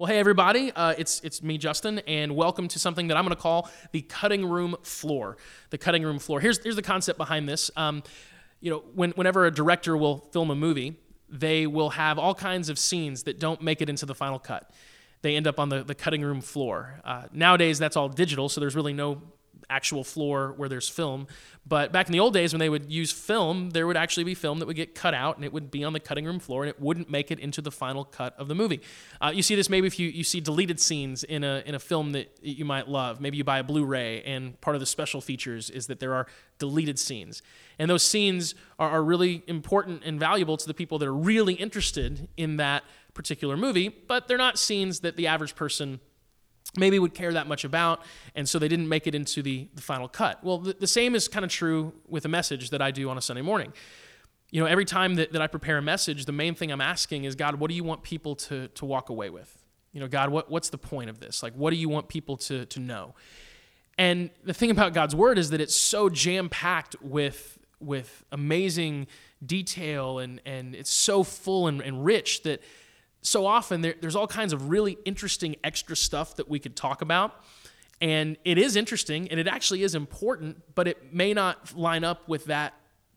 Well, hey everybody, uh, it's it's me, Justin, and welcome to something that I'm going to call the cutting room floor. The cutting room floor. Here's here's the concept behind this. Um, you know, when, whenever a director will film a movie, they will have all kinds of scenes that don't make it into the final cut. They end up on the, the cutting room floor. Uh, nowadays, that's all digital, so there's really no actual floor where there's film. But back in the old days, when they would use film, there would actually be film that would get cut out and it would be on the cutting room floor and it wouldn't make it into the final cut of the movie. Uh, you see this maybe if you, you see deleted scenes in a, in a film that you might love. Maybe you buy a Blu ray and part of the special features is that there are deleted scenes. And those scenes are, are really important and valuable to the people that are really interested in that particular movie, but they're not scenes that the average person maybe would care that much about, and so they didn't make it into the, the final cut. Well, the, the same is kind of true with a message that I do on a Sunday morning. You know, every time that, that I prepare a message, the main thing I'm asking is, God, what do you want people to, to walk away with? You know, God, what, what's the point of this? Like, what do you want people to, to know? And the thing about God's word is that it's so jam packed with, with amazing detail and, and it's so full and, and rich that so often there, there's all kinds of really interesting extra stuff that we could talk about. And it is interesting and it actually is important, but it may not line up with that,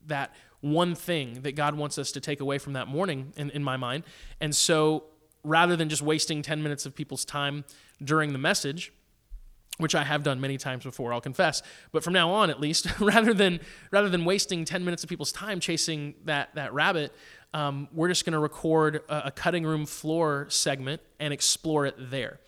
that one thing that God wants us to take away from that morning in, in my mind. And so rather than just wasting 10 minutes of people's time during the message, which I have done many times before, I'll confess. But from now on, at least, rather than rather than wasting 10 minutes of people's time chasing that that rabbit, um, we're just going to record a, a, cutting room floor segment and explore it there.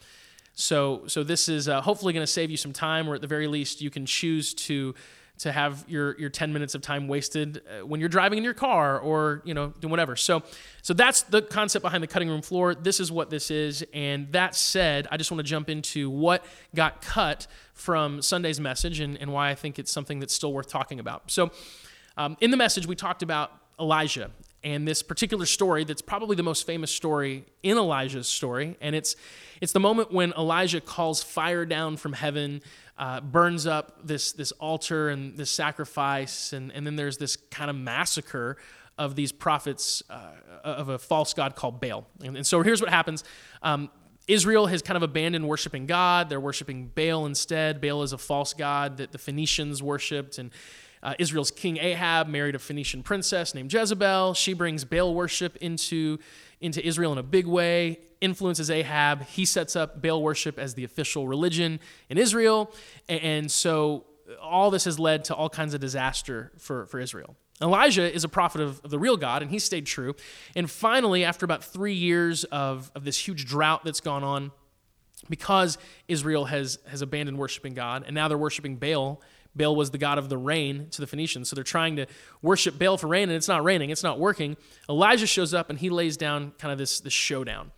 So, so this is uh, hopefully going to save you some time, or at the very least, you can choose to to have your your 10 minutes of time wasted uh, when you're driving in your car or you know doing whatever. So so that's the concept behind the cutting room floor. This is what this is. And that said i just want to jump into what got cut from sunday's message and, and why i think it's something that's still worth talking about. So um, in the message we talked about elijah and this particular story that's probably the most famous story in Elijah's story. And it's, it's the moment when Elijah calls fire down from heaven, uh, burns up this, this altar and this sacrifice, and, and then there's this kind of massacre of these prophets uh, of a false god called Baal. And, and so here's what happens. Um, Israel has kind of abandoned worshiping God. They're worshiping Baal instead. Baal is a false god that the Phoenicians worshiped. And uh, Israel's king Ahab married a Phoenician princess named Jezebel. She brings Baal worship into, into Israel in a big way, influences Ahab. He sets up Baal worship as the official religion in Israel. And so all this has led to all kinds of disaster for, for Israel. Elijah is a prophet of, of, the real God, and he stayed true. And finally, after about three years of, of this huge drought that's gone on, because Israel has, has abandoned worshiping God, and now they're worshiping Baal Baal was the god of the rain to the Phoenicians. So they're trying to worship Baal for rain, and it's not raining, it's not working. Elijah shows up and he lays down kind of this, this showdown.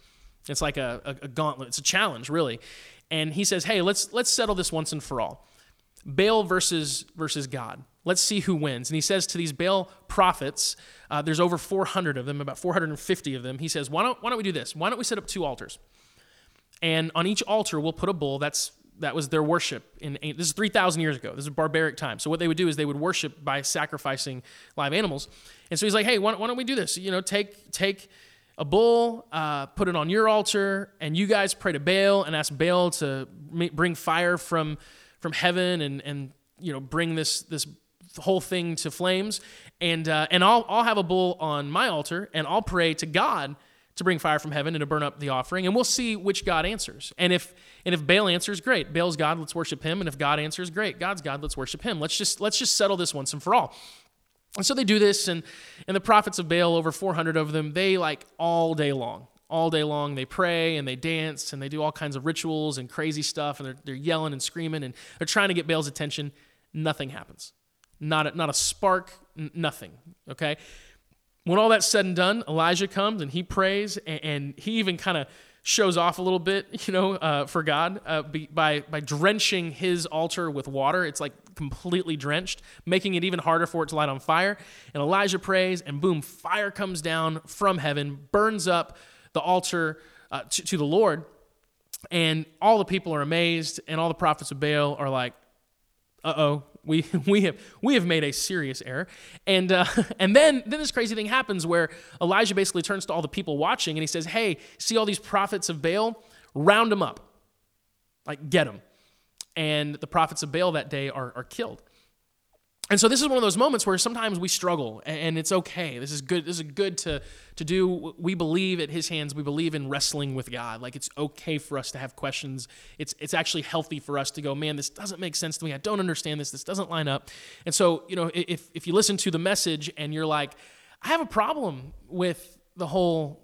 It's like a, a, a gauntlet, it's a challenge, really. And he says, Hey, let's, let's settle this once and for all. Baal versus, versus God. Let's see who wins. And he says to these Baal prophets, uh, there's over 400 of them, about 450 of them. He says, why don't, why don't we do this? Why don't we set up two altars? And on each altar, we'll put a bull. That's that was their worship in this is 3000 years ago. This is barbaric time. So what they would do is they would worship by sacrificing live animals. And so he's like hey why, why don't we do this? You know take take a bull uh, put it on your altar and you guys pray to baal and ask baal to bring fire from from heaven and and you know bring this this whole thing to flames. And uh, and I'll, I'll have a bull on my altar and i'll pray to god to bring fire from heaven and to burn up the offering, and we'll see which God answers. And if and if Baal answers, great. Baal's God, let's worship him. And if God answers, great. God's God, let's worship him. Let's just let's just settle this once and for all. And so they do this, and and the prophets of Baal, over 400 of them, they like all day long, all day long, they pray and they dance and they do all kinds of rituals and crazy stuff, and they're, they're yelling and screaming and they're trying to get Baal's attention. Nothing happens. Not a, not a spark, n- nothing. Okay? When all that's said and done, Elijah comes and he prays, and, and he even kind of shows off a little bit, you know, uh, for God uh, by by drenching his altar with water. It's like completely drenched, making it even harder for it to light on fire. And Elijah prays, and boom, fire comes down from heaven, burns up the altar uh, to, to the Lord. And all the people are amazed, and all the prophets of Baal are like, "Uh oh, we, we, have, we have made a serious error. And, uh, and then, then this crazy thing happens where Elijah basically turns to all the people watching and he says, Hey, see all these prophets of Baal? round them up, like get them. And the prophets of Baal that day are, are killed. And so this is one of those moments where sometimes we struggle and it's okay. This is good. This is good to, to do. We believe at his hands. We believe in wrestling with God. Like it's okay for us to have questions. It's, it's actually healthy for us to go, man, this doesn't make sense to me. I don't understand this. This doesn't line up. And so, you know, if, if you listen to the message and you're like, I have a problem with the whole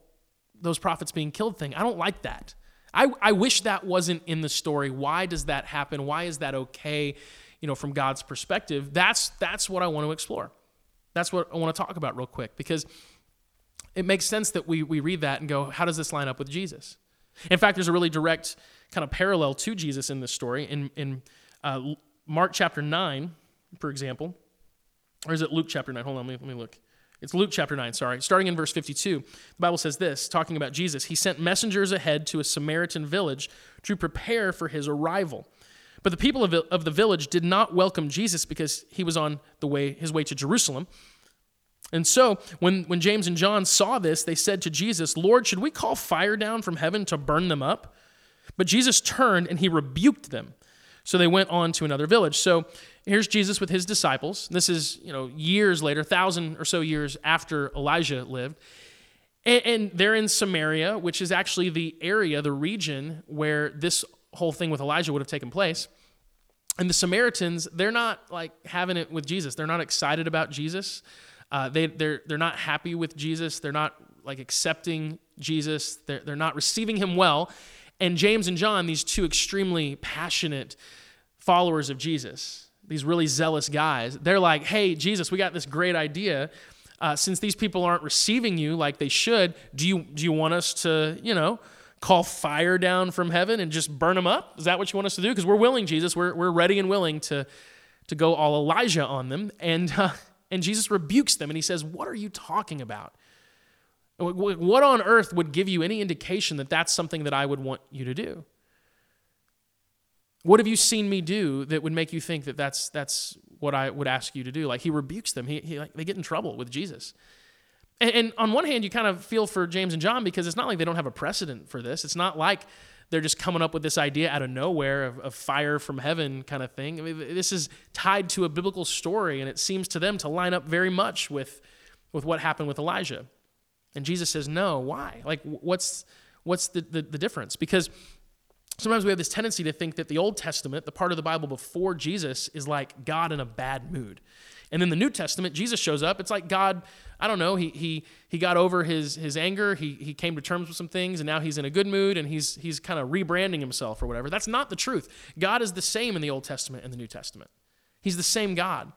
those prophets being killed thing. I don't like that. I, I wish that wasn't in the story. Why does that happen? Why is that okay? You know, from God's perspective, that's that's what I want to explore. That's what I want to talk about real quick because it makes sense that we we read that and go, how does this line up with Jesus? In fact, there's a really direct kind of parallel to Jesus in this story in in uh, Mark chapter nine, for example, or is it Luke chapter nine? Hold on, let me, let me look. It's Luke chapter 9, sorry. Starting in verse 52, the Bible says this, talking about Jesus. He sent messengers ahead to a Samaritan village to prepare for his arrival. But the people of, of the village did not welcome Jesus because he was on the way, his way to Jerusalem. And so, when, when James and John saw this, they said to Jesus, Lord, should we call fire down from heaven to burn them up? But Jesus turned and he rebuked them. So they went on to another village. So here's Jesus with his disciples. This is, you know, years later, thousand or so years after Elijah lived. And, and they're in Samaria, which is actually the area, the region where this whole thing with Elijah would have taken place. And the Samaritans, they're not like having it with Jesus. They're not excited about Jesus. Uh, they, they're, they're not happy with Jesus. They're not like accepting Jesus. They're, they're not receiving him well. And James and John, these two extremely passionate followers of Jesus, these really zealous guys, they're like, hey, Jesus, we got this great idea. Uh, since these people aren't receiving you like they should, do you, do you want us to, you know, call fire down from heaven and just burn them up? Is that what you want us to do? Because we're willing, Jesus. We're, we're ready and willing to, to go all Elijah on them. And, uh, and Jesus rebukes them and he says, What are you talking about? What on earth would give you any indication that that's something that I would want you to do? What have you seen me do that would make you think that that's, that's what I would ask you to do? Like he rebukes them. He, he like, they get in trouble with Jesus. And, and on one hand, you kind of feel for James and John because it's not like they don't have a precedent for this. It's not like they're just coming up with this idea out of nowhere of, of, fire from heaven kind of thing. I mean, this is tied to a biblical story, and it seems to them to line up very much with, with what happened with Elijah. And Jesus says, No, why? Like, what's, what's the, the, the difference? Because sometimes we have this tendency to think that the Old Testament, the part of the Bible before Jesus, is like God in a bad mood. And then the New Testament, Jesus shows up. It's like God, I don't know, he, he, he got over his, his anger. He, he came to terms with some things, and now he's in a good mood, and he's, he's kind of rebranding himself or whatever. That's not the truth. God is the same in the Old Testament and the New Testament. He's the same God.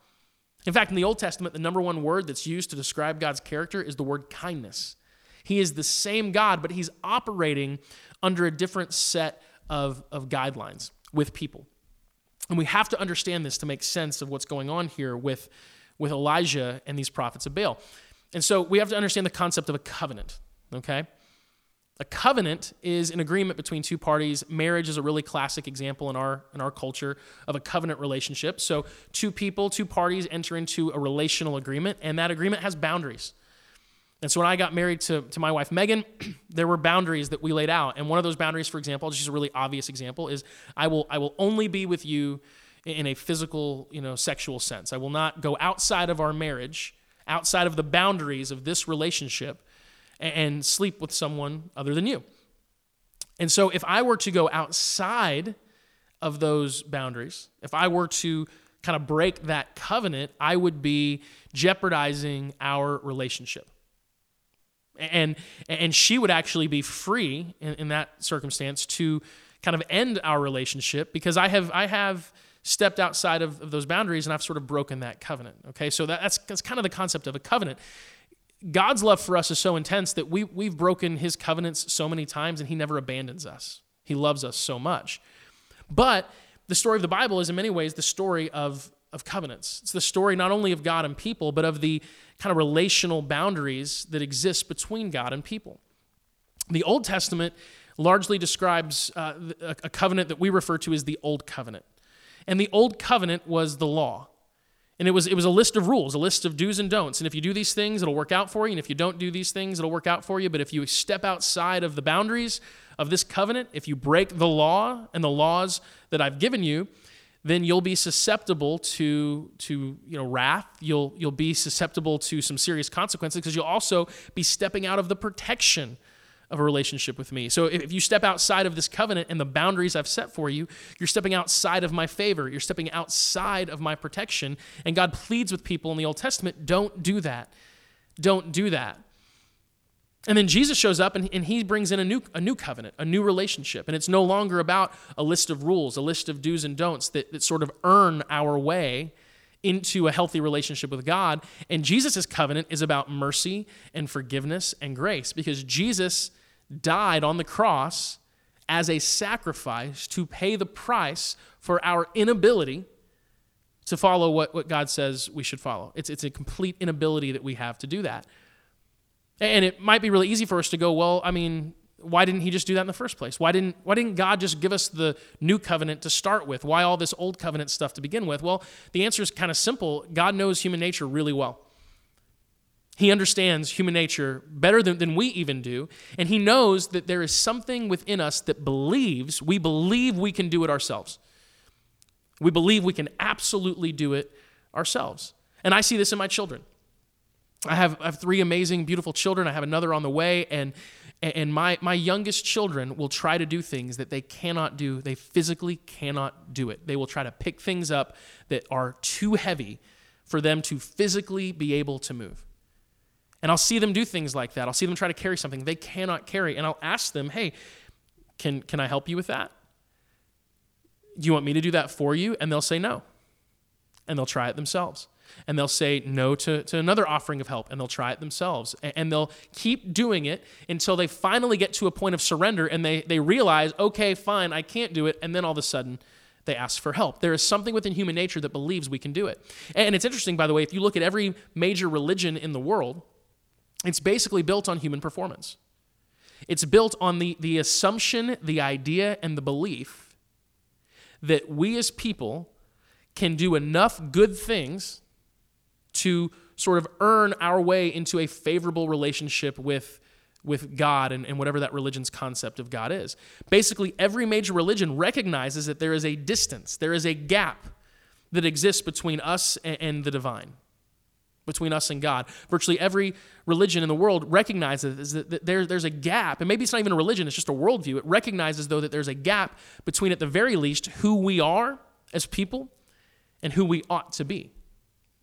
In fact, in the Old Testament, the number one word that's used to describe God's character is the word kindness. He is the same God, but he's operating under a different set of, of guidelines with people. And we have to understand this to make sense of what's going on here with, with Elijah and these prophets of Baal. And so we have to understand the concept of a covenant, okay? A covenant is an agreement between two parties. Marriage is a really classic example in our in our culture of a covenant relationship. So two people, two parties enter into a relational agreement, and that agreement has boundaries. And so when I got married to, to my wife, Megan, there were boundaries that we laid out. And one of those boundaries, for example, just a really obvious example, is I will, I will only be with you in a physical, you know, sexual sense. I will not go outside of our marriage, outside of the boundaries of this relationship, and, and sleep with someone other than you. And so if I were to go outside of those boundaries, if I were to kind of break that covenant, I would be jeopardizing our relationship and and she would actually be free in, in, that circumstance to kind of end our relationship because I have I have stepped outside of, of those boundaries and I've sort of broken that covenant. Okay, so that, that's that's kind of the concept of a covenant. God's love for us is so intense that we we've broken His covenants so many times and He never abandons us. He loves us so much, but the story of the Bible is in many ways the story of of covenants. It's the story not only of God and people, but of the kind of relational boundaries that exist between God and people. The Old Testament largely describes uh, a covenant that we refer to as the Old Covenant. And the Old Covenant was the law. And it was, it was a list of rules, a list of do's and don'ts. And if you do these things, it'll work out for you. And if you don't do these things, it'll work out for you. But if you step outside of the boundaries of this covenant, if you break the law and the laws that I've given you, then you'll be susceptible to, to you know, wrath. You'll, you'll be susceptible to some serious consequences because you'll also be stepping out of the protection of a relationship with me. So if you step outside of this covenant and the boundaries I've set for you, you're stepping outside of my favor. You're stepping outside of my protection. And God pleads with people in the Old Testament don't do that. Don't do that. And then Jesus shows up and, and he brings in a new, a new covenant, a new relationship. And it's no longer about a list of rules, a list of do's and don'ts that, that sort of earn our way into a healthy relationship with God. And Jesus' covenant is about mercy and forgiveness and grace because Jesus died on the cross as a sacrifice to pay the price for our inability to follow what, what God says we should follow. It's, it's a complete inability that we have to do that. And it might be really easy for us to go, well, I mean, why didn't he just do that in the first place? Why didn't, why didn't God just give us the new covenant to start with? Why all this old covenant stuff to begin with? Well, the answer is kind of simple. God knows human nature really well. He understands human nature better than, than we even do. And he knows that there is something within us that believes, we believe we can do it ourselves. We believe we can absolutely do it ourselves. And I see this in my children. I have, I have three amazing, beautiful children. I have another on the way. And, and my, my youngest children will try to do things that they cannot do. They physically cannot do it. They will try to pick things up that are too heavy for them to physically be able to move. And I'll see them do things like that. I'll see them try to carry something they cannot carry. And I'll ask them, hey, can, can I help you with that? Do you want me to do that for you? And they'll say no. And they'll try it themselves. And they'll say no to, to another offering of help, and they'll try it themselves. And they'll keep doing it until they finally get to a point of surrender and they, they realize, okay, fine, I can't do it. And then all of a sudden, they ask for help. There is something within human nature that believes we can do it. And it's interesting, by the way, if you look at every major religion in the world, it's basically built on human performance. It's built on the, the assumption, the idea, and the belief that we as people can do enough good things to sort of earn our way into a favorable relationship with, with God and, and whatever that religion's concept of God is. Basically, every major religion recognizes that there is a distance, there is a gap that exists between us and, and the divine between us and God. Virtually every religion in the world recognizes that there, there's a gap, and maybe it's not even a religion, it's just a worldview. It recognizes, though, that there's a gap between, at the very least, who we are as people and who we ought to be.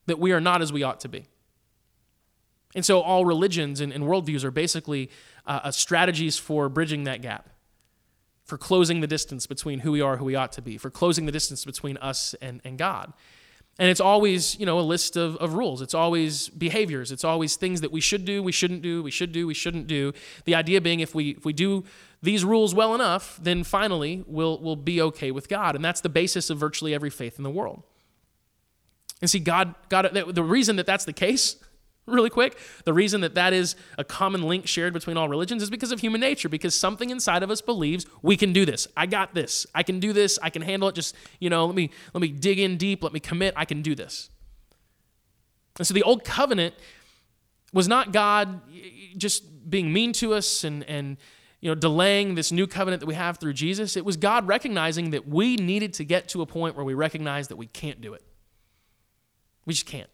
That we are not as we ought to be. And so all religions and, and worldviews are basically uh, strategies for bridging that gap, for closing the distance between who we are, who we ought to be, for closing the distance between us and, and God. And it's always, you know, a list of, of rules. It's always behaviors. It's always things that we should do, we shouldn't do, we should do, we shouldn't do. The idea being if we if we do these rules well enough, then finally we'll we'll be okay with God. And that's the basis of virtually every faith in the world. And see, God, God, the reason that that's the case really quick. The reason that that is a common link shared between all religions is because of human nature, because something inside of us believes we can do this. I got this. I can do this. I can handle it. Just, you know, let me let me dig in deep, let me commit. I can do this. And so the old covenant was not God just being mean to us and and you know delaying this new covenant that we have through Jesus. It was God recognizing that we needed to get to a point where we recognize that we can't do it. We just can't.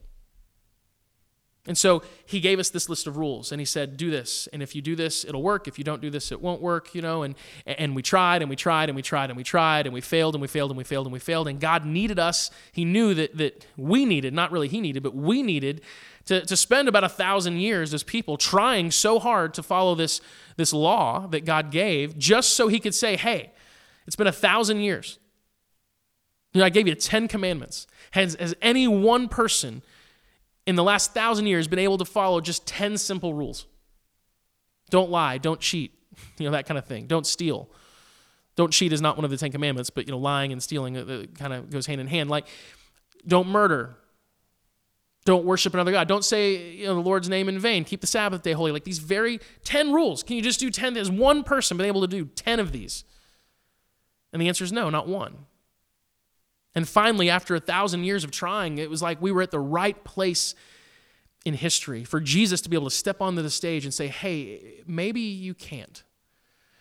And so he gave us this list of rules and he said, do this. And if you do this, it'll work. If you don't do this, it won't work, you know. And, and we tried and we tried and we tried and we tried and we failed and we failed and we failed and we failed. And God needed us. He knew that, that we needed, not really he needed, but we needed to, to spend about a thousand years as people trying so hard to follow this, this law that God gave just so he could say, hey, it's been a thousand years. You know, I gave you 10 commandments. Has, has any one person in the last thousand years been able to follow just 10 simple rules. Don't lie, don't cheat, you know, that kind of thing. Don't steal. Don't cheat is not one of the 10 commandments, but, you know, lying and stealing uh, uh kind of goes hand in hand. Like, don't murder. Don't worship another God. Don't say you know, the Lord's name in vain. Keep the Sabbath day holy. Like these very 10 rules. Can you just do 10? Has one person been able to do 10 of these? And the answer is no, not one. And finally, after a thousand years of trying, it was like we were at the right place in history for Jesus to be able to step onto the stage and say, hey, maybe you can't.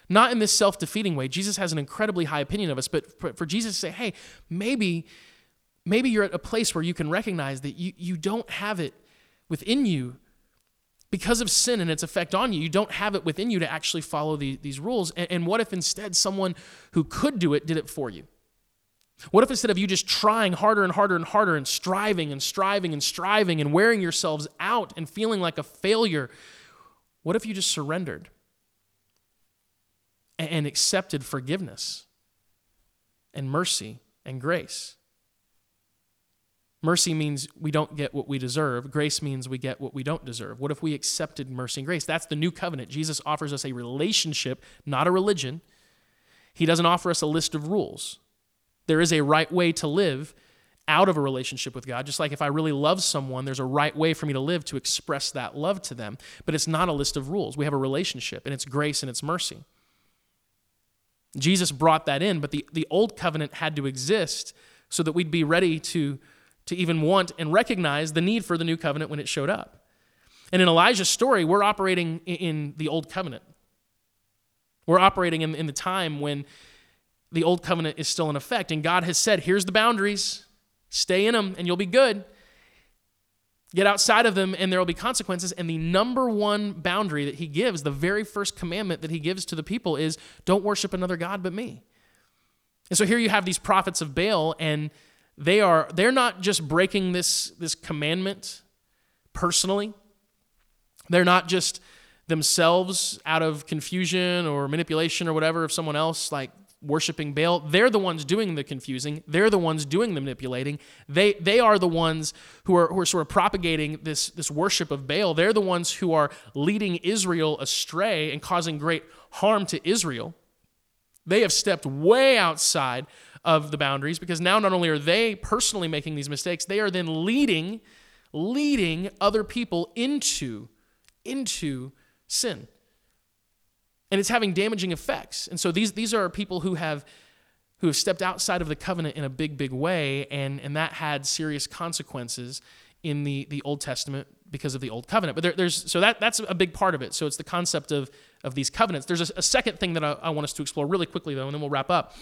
Not in this self defeating way. Jesus has an incredibly high opinion of us, but for Jesus to say, hey, maybe, maybe you're at a place where you can recognize that you, you don't have it within you because of sin and its effect on you. You don't have it within you to actually follow the, these rules. And, and what if instead someone who could do it did it for you? What if instead of you just trying harder and harder and harder and striving and striving and striving and wearing yourselves out and feeling like a failure, what if you just surrendered and accepted forgiveness and mercy and grace? Mercy means we don't get what we deserve. Grace means we get what we don't deserve. What if we accepted mercy and grace? That's the new covenant. Jesus offers us a relationship, not a religion. He doesn't offer us a list of rules. There is a right way to live out of a relationship with God. Just like if I really love someone, there's a right way for me to live to express that love to them. But it's not a list of rules. We have a relationship, and it's grace and it's mercy. Jesus brought that in, but the, the old covenant had to exist so that we'd be ready to, to even want and recognize the need for the new covenant when it showed up. And in Elijah's story, we're operating in the old covenant. We're operating in, in the time when the old covenant is still in effect. And God has said, here's the boundaries, stay in them, and you'll be good. Get outside of them, and there will be consequences. And the number one boundary that he gives, the very first commandment that he gives to the people, is don't worship another God but me. And so here you have these prophets of Baal, and they are they're not just breaking this, this commandment personally. They're not just themselves out of confusion or manipulation or whatever of someone else, like worshiping Baal, they're the ones doing the confusing. They're the ones doing the manipulating. They, they are the ones who are, who are sort of propagating this, this worship of Baal. They're the ones who are leading Israel astray and causing great harm to Israel. They have stepped way outside of the boundaries because now not only are they personally making these mistakes, they are then leading, leading other people into, into sin and it's having damaging effects. And so these, these are people who have, who have stepped outside of the covenant in a big, big way, and, and that had serious consequences in the, the Old Testament because of the Old Covenant. But there, there's, so that, that's a big part of it. So it's the concept of, of these covenants. There's a, a second thing that I, I want us to explore really quickly, though, and then we'll wrap up.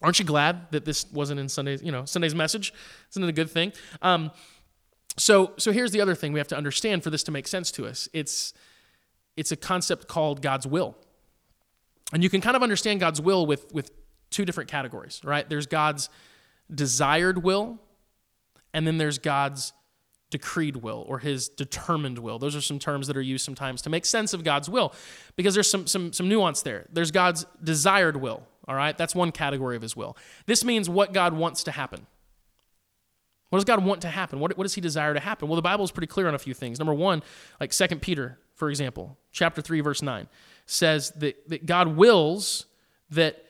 Aren't you glad that this wasn't in Sunday's, you know, Sunday's message? Isn't it a good thing? Um, so, so here's the other thing we have to understand for this to make sense to us. It's it's a concept called God's will. And you can kind of understand God's will with, with two different categories, right? There's God's desired will, and then there's God's decreed will or his determined will. Those are some terms that are used sometimes to make sense of God's will because there's some, some, some nuance there. There's God's desired will, all right? That's one category of his will. This means what God wants to happen. What does God want to happen? What, what does he desire to happen? Well, the Bible is pretty clear on a few things. Number one, like 2 Peter for example, chapter 3, verse 9, says that, that God wills that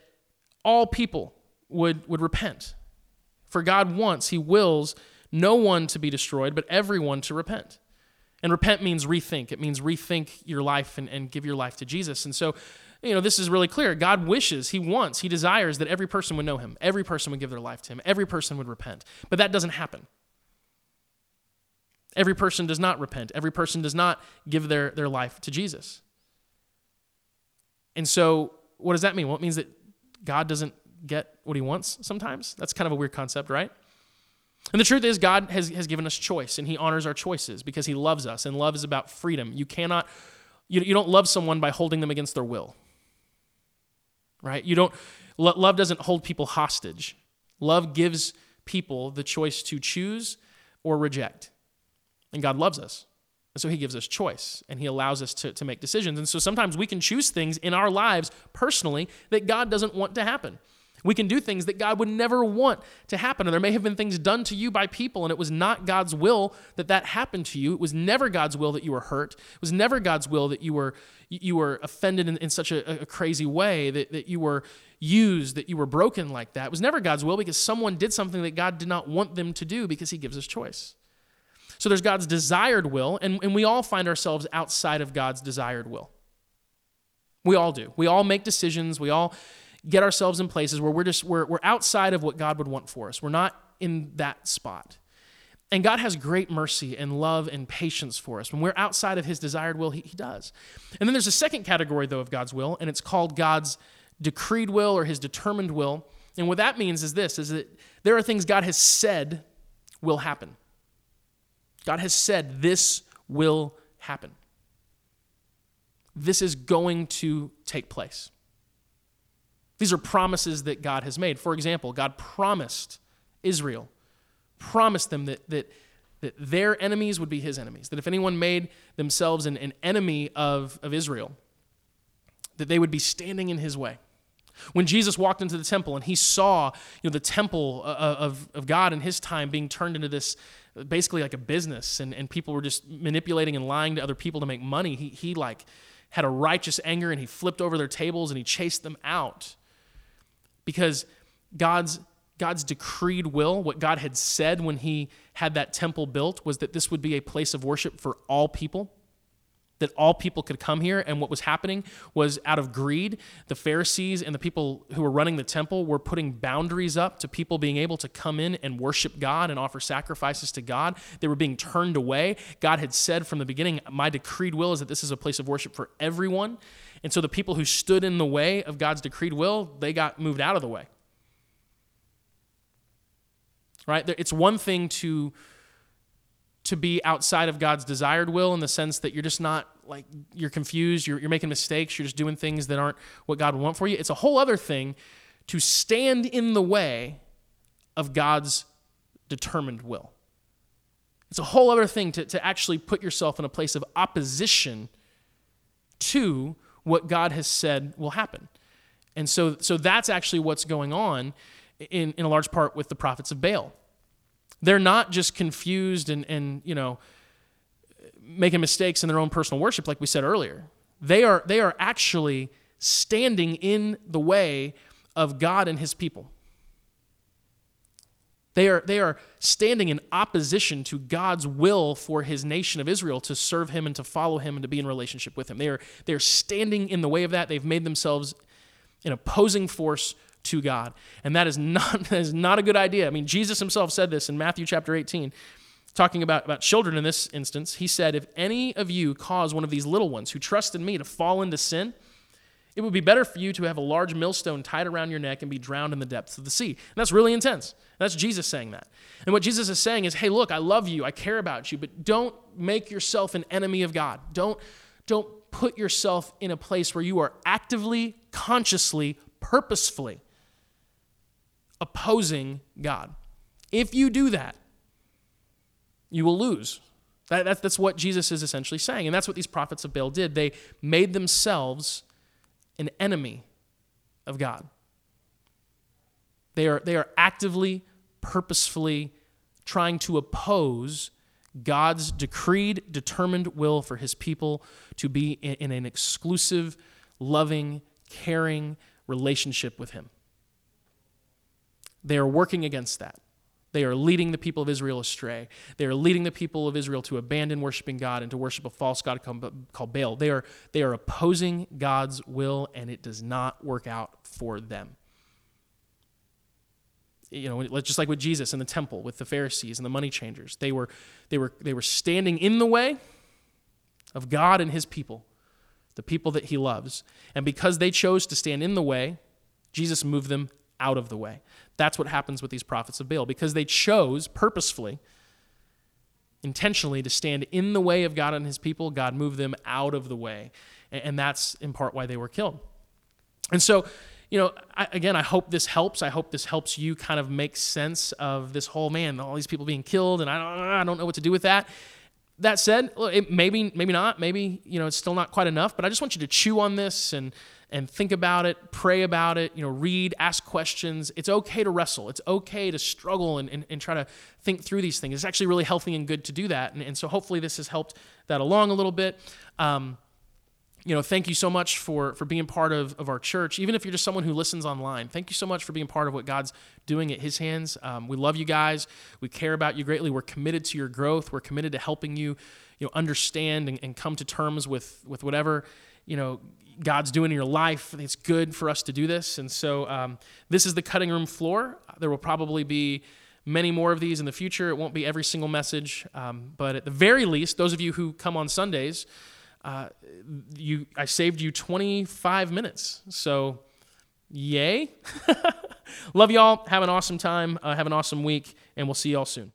all people would, would repent. For God wants, He wills no one to be destroyed, but everyone to repent. And repent means rethink. It means rethink your life and, and give your life to Jesus. And so, you know, this is really clear. God wishes, He wants, He desires that every person would know Him, every person would give their life to Him, every person would repent. But that doesn't happen. Every person does not repent. Every person does not give their, their life to Jesus. And so, what does that mean? Well, it means that God doesn't get what he wants sometimes. That's kind of a weird concept, right? And the truth is, God has, has given us choice, and he honors our choices because he loves us, and love is about freedom. You cannot, you, you don't love someone by holding them against their will, right? You don't, love doesn't hold people hostage. Love gives people the choice to choose or reject. And God loves us. And so he gives us choice and he allows us to, to make decisions. And so sometimes we can choose things in our lives personally that God doesn't want to happen. We can do things that God would never want to happen. And there may have been things done to you by people, and it was not God's will that that happened to you. It was never God's will that you were hurt. It was never God's will that you were, you were offended in, in such a, a crazy way, that, that you were used, that you were broken like that. It was never God's will because someone did something that God did not want them to do because He gives us choice. So there's God's desired will, and, and we all find ourselves outside of God's desired will. We all do. We all make decisions. We all get ourselves in places where we're just we're, we're outside of what God would want for us. We're not in that spot. And God has great mercy and love and patience for us. When we're outside of his desired will, he, he does. And then there's a second category, though, of God's will, and it's called God's decreed will or his determined will. And what that means is this is that there are things God has said will happen. God has said this will happen. This is going to take place. These are promises that God has made. For example, God promised Israel, promised them that, that, that their enemies would be his enemies, that if anyone made themselves an, an enemy of, of Israel, that they would be standing in his way. When Jesus walked into the temple and he saw you know, the temple uh, uh, of, of God in his time being turned into this basically like a business and, and people were just manipulating and lying to other people to make money, he, he like had a righteous anger and he flipped over their tables and he chased them out. Because God's God's decreed will, what God had said when he had that temple built, was that this would be a place of worship for all people, that all people could come here. And what was happening was out of greed, the Pharisees and the people who were running the temple were putting boundaries up to people being able to come in and worship God and offer sacrifices to God. They were being turned away. God had said from the beginning, My decreed will is that this is a place of worship for everyone. And so the people who stood in the way of God's decreed will, they got moved out of the way. Right? It's one thing to to be outside of God's desired will in the sense that you're just not like you're confused, you're, you're making mistakes, you're just doing things that aren't what God would want for you. It's a whole other thing to stand in the way of God's determined will. It's a whole other thing to, to actually put yourself in a place of opposition to what God has said will happen. And so, so that's actually what's going on in, in a large part with the prophets of Baal. They're not just confused and, and you know, making mistakes in their own personal worship, like we said earlier. They are, they are actually standing in the way of God and his people. They are, they are standing in opposition to God's will for his nation of Israel to serve him and to follow him and to be in relationship with him. They are, they are standing in the way of that. They've made themselves an opposing force to God. And that is not, that is not a good idea. I mean, Jesus himself said this in Matthew chapter 18, talking about, about children in this instance. He said, If any of you cause one of these little ones who trust in me to fall into sin, it would be better for you to have a large millstone tied around your neck and be drowned in the depths of the sea. And that's really intense. That's Jesus saying that. And what Jesus is saying is, hey, look, I love you, I care about you, but don't make yourself an enemy of God. Don't, don't put yourself in a place where you are actively, consciously, purposefully opposing God. If you do that, you will lose. That, that, that's what Jesus is essentially saying. And that's what these prophets of Baal did. They made themselves an enemy of God. They are, they are actively, purposefully trying to oppose God's decreed, determined will for his people to be in, in an exclusive, loving, caring relationship with him. They are working against that. They are leading the people of Israel astray. They are leading the people of Israel to abandon worshiping God and to worship a false God called Baal. They are, they are opposing God's will, and it does not work out for them. You know, just like with Jesus in the temple, with the Pharisees and the money changers, they were, they were, they were standing in the way of God and his people, the people that he loves. And because they chose to stand in the way, Jesus moved them out of the way. That's what happens with these prophets of Baal because they chose purposefully, intentionally to stand in the way of God and his people. God moved them out of the way. And that's in part why they were killed. And so, you know, I, again, I hope this helps. I hope this helps you kind of make sense of this whole man, all these people being killed, and I don't, I don't know what to do with that. That said, it, maybe, maybe not. Maybe you know it's still not quite enough. But I just want you to chew on this and and think about it, pray about it, you know, read, ask questions. It's okay to wrestle. It's okay to struggle and, and, and try to think through these things. It's actually really healthy and good to do that. And, and so hopefully this has helped that along a little bit. Um, you know, thank you so much for for being part of, of our church. Even if you're just someone who listens online, thank you so much for being part of what God's doing at His hands. Um, we love you guys. We care about you greatly. We're committed to your growth. We're committed to helping you, you know, understand and, and come to terms with with whatever you know, God's doing in your life. It's good for us to do this. And so um, this is the cutting room floor. There will probably be many more of these in the future. It won't be every single message, um, but at the very least, those of you who come on Sundays, uh, you I saved you 25 minutes. So, yay! Love y'all. Have an awesome time. Uh, have an awesome week, and we'll see y'all soon.